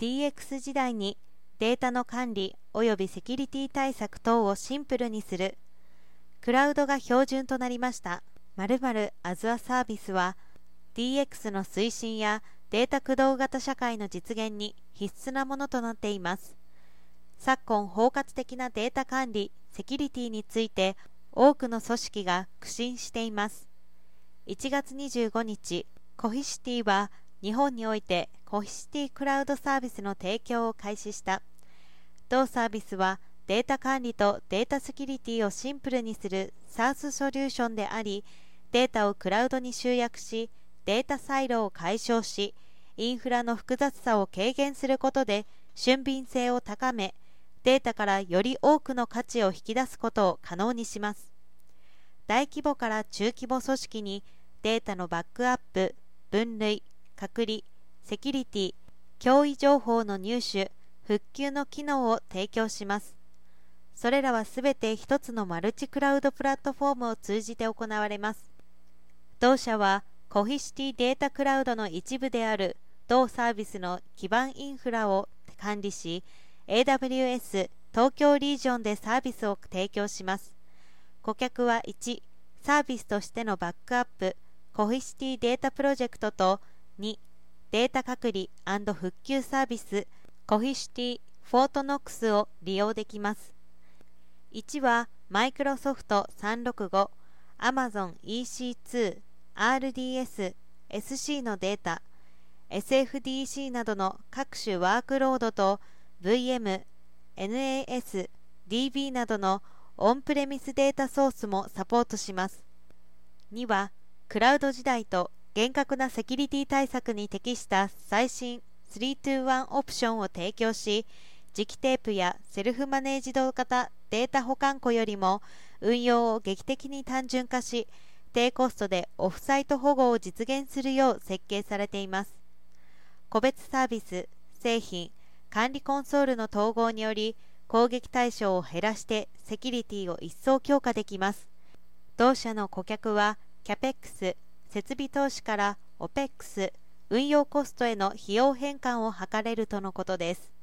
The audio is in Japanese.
DX 時代にデータの管理及びセキュリティ対策等をシンプルにするクラウドが標準となりました。〇〇アズアサービスは DX の推進やデータ駆動型社会の実現に必須なものとなっています。昨今包括的なデータ管理セキュリティについて多くの組織が苦心しています。1月25日コヒシティは日本においてコヒシティクラウドサービスの提供を開始した。同サービスはデータ管理とデータセキュリティをシンプルにする SaaS ソリューションでありデータをクラウドに集約しデータサイロを解消しインフラの複雑さを軽減することで俊敏性を高めデータからより多くの価値を引き出すことを可能にします。大規模から中規模組織にデータのバックアップ分類隔離セキュリティ脅威情報の入手復旧の機能を提供します。それらはすべて一つのマルチクラウドプラットフォームを通じて行われます。同社はコヒシティデータクラウドの一部である同サービスの基盤インフラを管理し AWS 東京リージョンでサービスを提供します。顧客は1サービスとしてのバックアップ Cohesity DataProtect と2データ隔離復旧サービス Cohesity FortKnox を利用できます1はマイクロソフト365 Amazon EC2 RDS SC のデータ SFDC などの各種ワークロードと VM、NAS、DB などのオンプレミスデータソースもサポートします。2は、クラウド時代と厳格なセキュリティ対策に適した最新3-2-1オプションを提供し、磁気テープやセルフマネージド型データ保管庫よりも運用を劇的に単純化し、低コストでオフサイト保護を実現するよう設計されています。個別サービス、製品、管理コンソールの統合により攻撃対象を減らしてセキュリティを一層強化できます同社の顧客は CAPEX 設備投資から OPEX 運用コストへの費用変換を図れるとのことです。